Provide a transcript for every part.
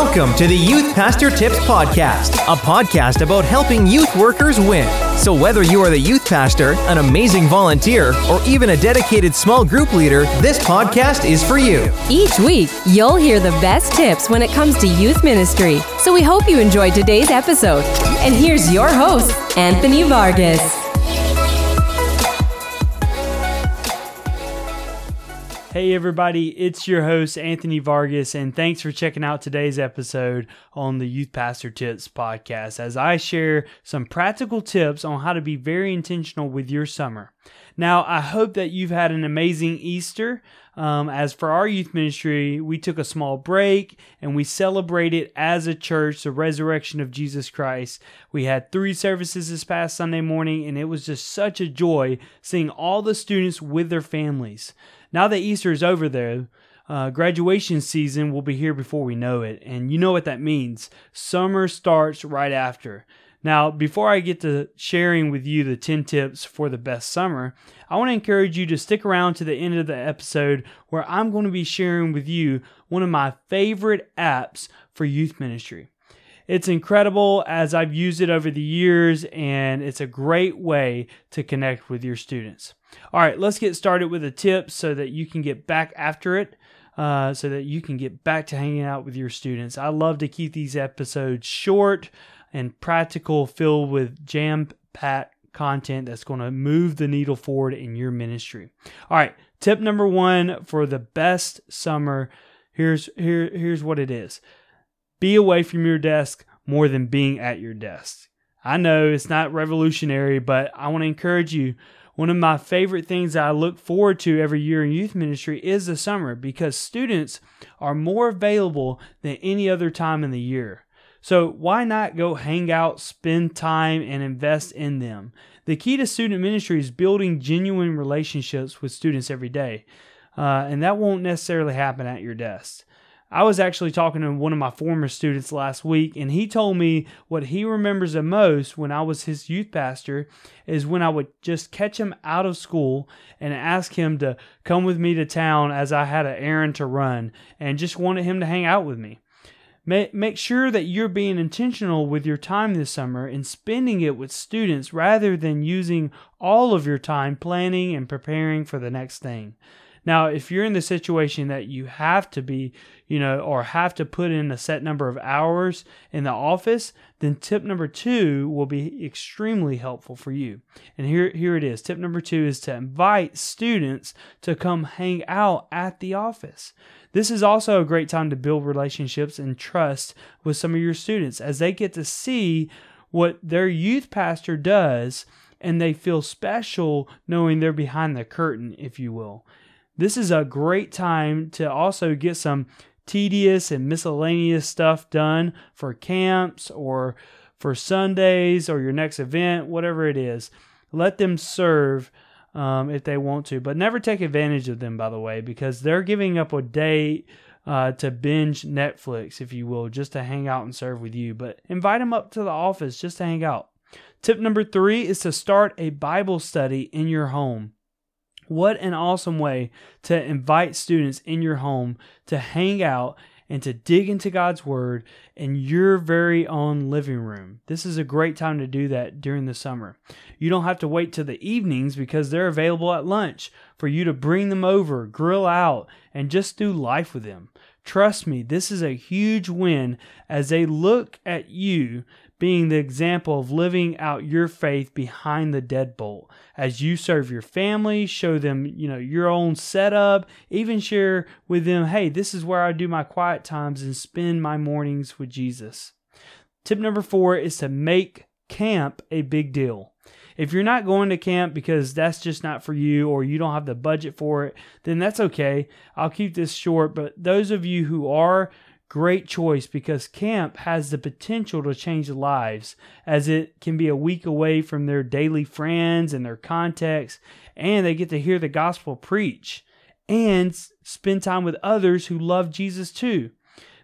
Welcome to the Youth Pastor Tips Podcast, a podcast about helping youth workers win. So, whether you are the youth pastor, an amazing volunteer, or even a dedicated small group leader, this podcast is for you. Each week, you'll hear the best tips when it comes to youth ministry. So, we hope you enjoyed today's episode. And here's your host, Anthony Vargas. Hey, everybody, it's your host, Anthony Vargas, and thanks for checking out today's episode on the Youth Pastor Tips podcast as I share some practical tips on how to be very intentional with your summer. Now, I hope that you've had an amazing Easter. Um, as for our youth ministry, we took a small break and we celebrated as a church the resurrection of Jesus Christ. We had three services this past Sunday morning, and it was just such a joy seeing all the students with their families. Now that Easter is over, though, uh, graduation season will be here before we know it. And you know what that means. Summer starts right after. Now, before I get to sharing with you the 10 tips for the best summer, I want to encourage you to stick around to the end of the episode where I'm going to be sharing with you one of my favorite apps for youth ministry. It's incredible as I've used it over the years, and it's a great way to connect with your students. All right, let's get started with the tips so that you can get back after it. Uh, so that you can get back to hanging out with your students. I love to keep these episodes short and practical, filled with jam packed content that's going to move the needle forward in your ministry. All right, tip number one for the best summer. Here's here here's what it is. Be away from your desk more than being at your desk. I know it's not revolutionary, but I want to encourage you one of my favorite things I look forward to every year in youth ministry is the summer because students are more available than any other time in the year. So why not go hang out, spend time, and invest in them? The key to student ministry is building genuine relationships with students every day. Uh, and that won't necessarily happen at your desk. I was actually talking to one of my former students last week, and he told me what he remembers the most when I was his youth pastor is when I would just catch him out of school and ask him to come with me to town as I had an errand to run and just wanted him to hang out with me. Make sure that you're being intentional with your time this summer and spending it with students rather than using all of your time planning and preparing for the next thing. Now, if you're in the situation that you have to be, you know, or have to put in a set number of hours in the office, then tip number two will be extremely helpful for you. And here, here it is. Tip number two is to invite students to come hang out at the office. This is also a great time to build relationships and trust with some of your students as they get to see what their youth pastor does and they feel special knowing they're behind the curtain, if you will. This is a great time to also get some tedious and miscellaneous stuff done for camps or for Sundays or your next event, whatever it is. Let them serve um, if they want to, but never take advantage of them, by the way, because they're giving up a day uh, to binge Netflix, if you will, just to hang out and serve with you. But invite them up to the office just to hang out. Tip number three is to start a Bible study in your home. What an awesome way to invite students in your home to hang out and to dig into God's Word in your very own living room. This is a great time to do that during the summer. You don't have to wait till the evenings because they're available at lunch for you to bring them over, grill out, and just do life with them. Trust me, this is a huge win as they look at you being the example of living out your faith behind the deadbolt as you serve your family, show them, you know, your own setup, even share with them, hey, this is where I do my quiet times and spend my mornings with Jesus. Tip number 4 is to make camp a big deal. If you're not going to camp because that's just not for you or you don't have the budget for it, then that's okay. I'll keep this short, but those of you who are Great choice because camp has the potential to change lives as it can be a week away from their daily friends and their contacts, and they get to hear the gospel preach and spend time with others who love Jesus too.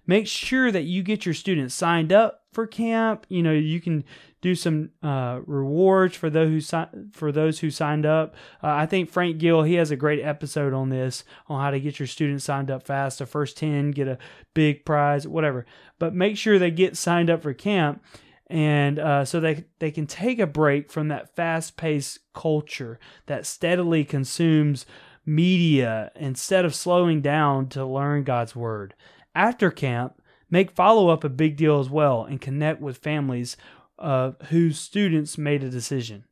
Make sure that you get your students signed up for camp. You know, you can do some uh, rewards for those who si- for those who signed up. Uh, I think Frank Gill he has a great episode on this on how to get your students signed up fast. The first ten get a big prize, whatever. But make sure they get signed up for camp, and uh, so they they can take a break from that fast paced culture that steadily consumes media instead of slowing down to learn God's word. After camp, make follow up a big deal as well and connect with families uh, whose students made a decision.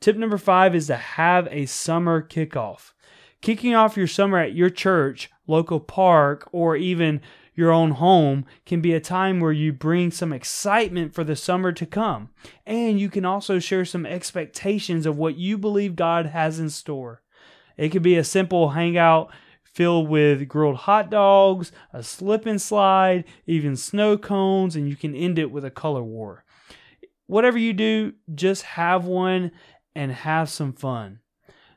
Tip number five is to have a summer kickoff. Kicking off your summer at your church, local park, or even your own home can be a time where you bring some excitement for the summer to come. And you can also share some expectations of what you believe God has in store. It could be a simple hangout filled with grilled hot dogs, a slip and slide, even snow cones, and you can end it with a color war. Whatever you do, just have one and have some fun.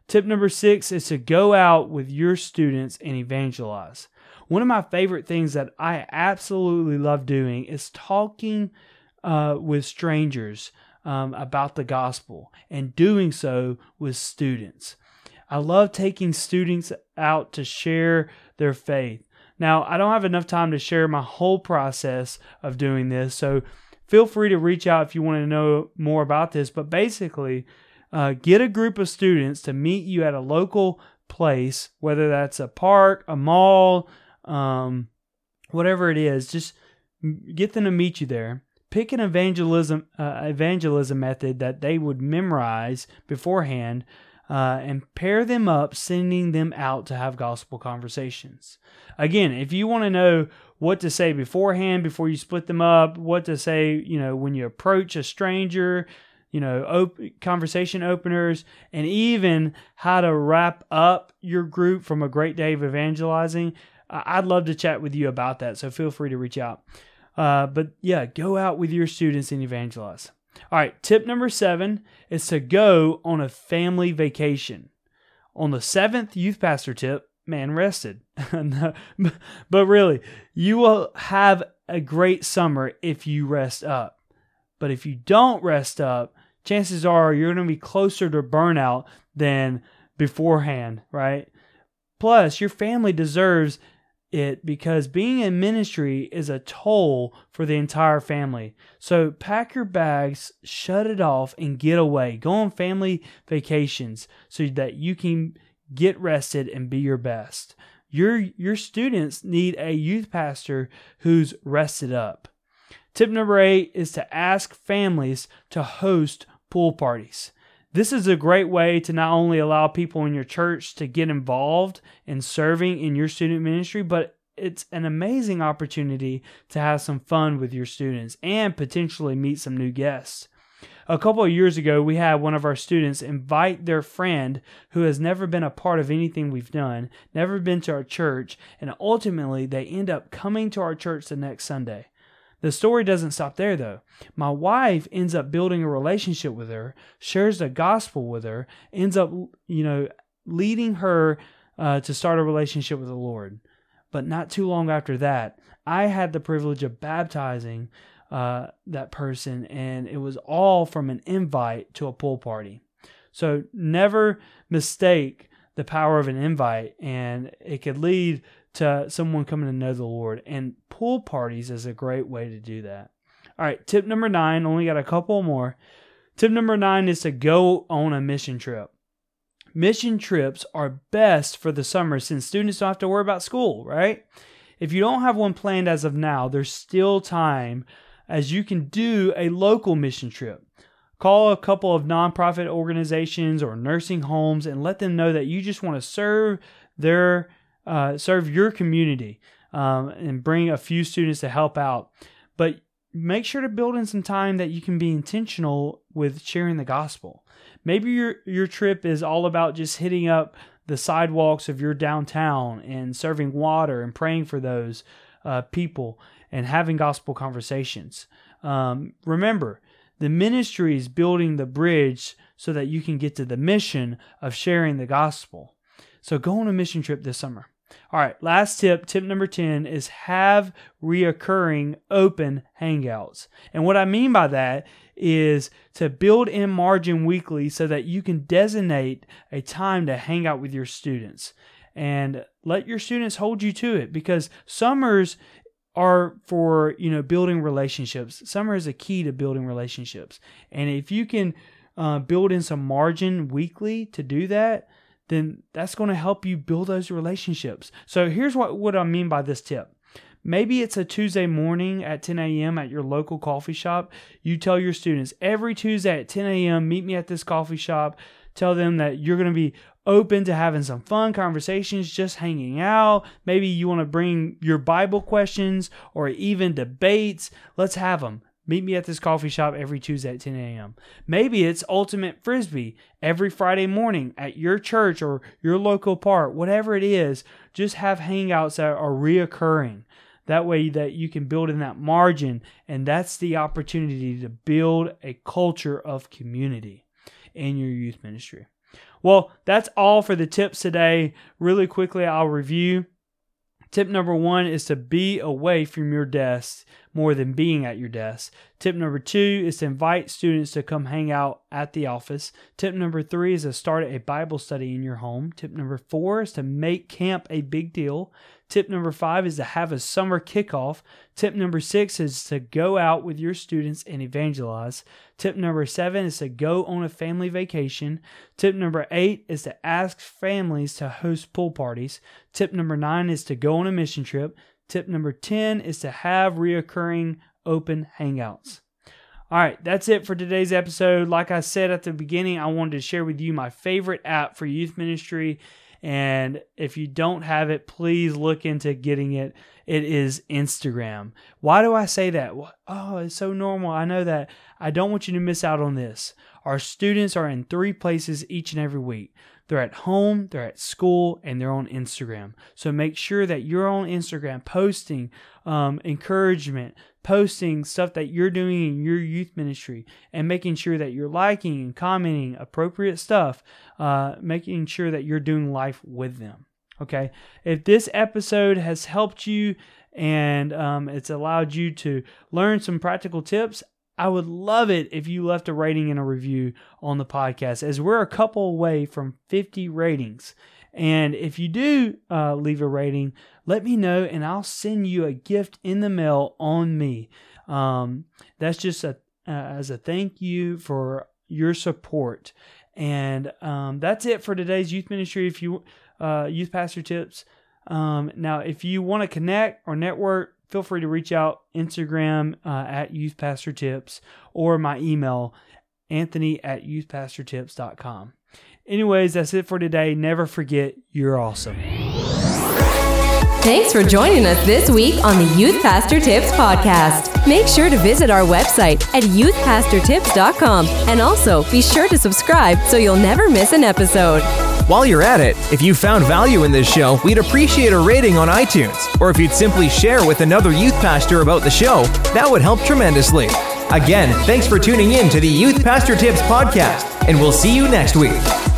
Tip number six is to go out with your students and evangelize. One of my favorite things that I absolutely love doing is talking uh, with strangers um, about the gospel and doing so with students. I love taking students out to share their faith. Now, I don't have enough time to share my whole process of doing this, so feel free to reach out if you want to know more about this. But basically, uh, get a group of students to meet you at a local place, whether that's a park, a mall, um, whatever it is. Just get them to meet you there. Pick an evangelism uh, evangelism method that they would memorize beforehand uh, and pair them up, sending them out to have gospel conversations. Again, if you want to know what to say beforehand, before you split them up, what to say, you know, when you approach a stranger, you know, op- conversation openers, and even how to wrap up your group from a great day of evangelizing, I'd love to chat with you about that. So feel free to reach out. Uh, but yeah, go out with your students and evangelize. All right, tip number seven is to go on a family vacation. On the seventh youth pastor tip, man rested. but really, you will have a great summer if you rest up. But if you don't rest up, chances are you're going to be closer to burnout than beforehand, right? Plus, your family deserves it because being in ministry is a toll for the entire family. So pack your bags, shut it off, and get away. Go on family vacations so that you can get rested and be your best. Your, your students need a youth pastor who's rested up. Tip number eight is to ask families to host pool parties. This is a great way to not only allow people in your church to get involved in serving in your student ministry, but it's an amazing opportunity to have some fun with your students and potentially meet some new guests. A couple of years ago, we had one of our students invite their friend who has never been a part of anything we've done, never been to our church, and ultimately they end up coming to our church the next Sunday. The story doesn't stop there though. My wife ends up building a relationship with her, shares the gospel with her, ends up, you know, leading her uh, to start a relationship with the Lord. But not too long after that, I had the privilege of baptizing uh, that person, and it was all from an invite to a pool party. So never mistake the power of an invite, and it could lead to someone coming to know the Lord. And pool parties is a great way to do that. All right, tip number nine, only got a couple more. Tip number nine is to go on a mission trip. Mission trips are best for the summer since students don't have to worry about school, right? If you don't have one planned as of now, there's still time as you can do a local mission trip. Call a couple of nonprofit organizations or nursing homes and let them know that you just want to serve their uh, serve your community um, and bring a few students to help out. But make sure to build in some time that you can be intentional with sharing the gospel. Maybe your your trip is all about just hitting up the sidewalks of your downtown and serving water and praying for those uh, people and having gospel conversations. Um, remember, the ministry is building the bridge so that you can get to the mission of sharing the gospel. So go on a mission trip this summer. All right, last tip, tip number 10 is have reoccurring open hangouts. And what I mean by that is to build in margin weekly so that you can designate a time to hang out with your students and let your students hold you to it because summers are for you know building relationships summer is a key to building relationships and if you can uh, build in some margin weekly to do that then that's going to help you build those relationships so here's what, what i mean by this tip Maybe it's a Tuesday morning at 10 a.m. at your local coffee shop. You tell your students every Tuesday at 10 a.m., meet me at this coffee shop. Tell them that you're going to be open to having some fun conversations, just hanging out. Maybe you want to bring your Bible questions or even debates. Let's have them. Meet me at this coffee shop every Tuesday at 10 a.m. Maybe it's Ultimate Frisbee every Friday morning at your church or your local park, whatever it is. Just have hangouts that are reoccurring. That way that you can build in that margin and that's the opportunity to build a culture of community in your youth ministry. Well, that's all for the tips today. Really quickly, I'll review. Tip number one is to be away from your desk more than being at your desk. Tip number two is to invite students to come hang out at the office. Tip number three is to start a Bible study in your home. Tip number four is to make camp a big deal. Tip number five is to have a summer kickoff. Tip number six is to go out with your students and evangelize. Tip number seven is to go on a family vacation. Tip number eight is to ask families to host pool parties. Tip number nine is to go on a mission trip. Tip number 10 is to have reoccurring open hangouts. All right, that's it for today's episode. Like I said at the beginning, I wanted to share with you my favorite app for youth ministry. And if you don't have it, please look into getting it. It is Instagram. Why do I say that? Oh, it's so normal. I know that. I don't want you to miss out on this. Our students are in three places each and every week. They're at home, they're at school, and they're on Instagram. So make sure that you're on Instagram posting um, encouragement, posting stuff that you're doing in your youth ministry, and making sure that you're liking and commenting appropriate stuff, uh, making sure that you're doing life with them. Okay. If this episode has helped you and um, it's allowed you to learn some practical tips, I would love it if you left a rating and a review on the podcast, as we're a couple away from 50 ratings. And if you do uh, leave a rating, let me know and I'll send you a gift in the mail on me. Um, that's just a, uh, as a thank you for your support. And um, that's it for today's youth ministry. If you uh, youth pastor tips. Um, now, if you want to connect or network, feel free to reach out Instagram uh, at Youth Pastor Tips or my email, anthony at youthpastortips.com. Anyways, that's it for today. Never forget, you're awesome. Thanks for joining us this week on the Youth Pastor Tips podcast. Make sure to visit our website at youthpastortips.com and also be sure to subscribe so you'll never miss an episode. While you're at it, if you found value in this show, we'd appreciate a rating on iTunes. Or if you'd simply share with another youth pastor about the show, that would help tremendously. Again, thanks for tuning in to the Youth Pastor Tips podcast, and we'll see you next week.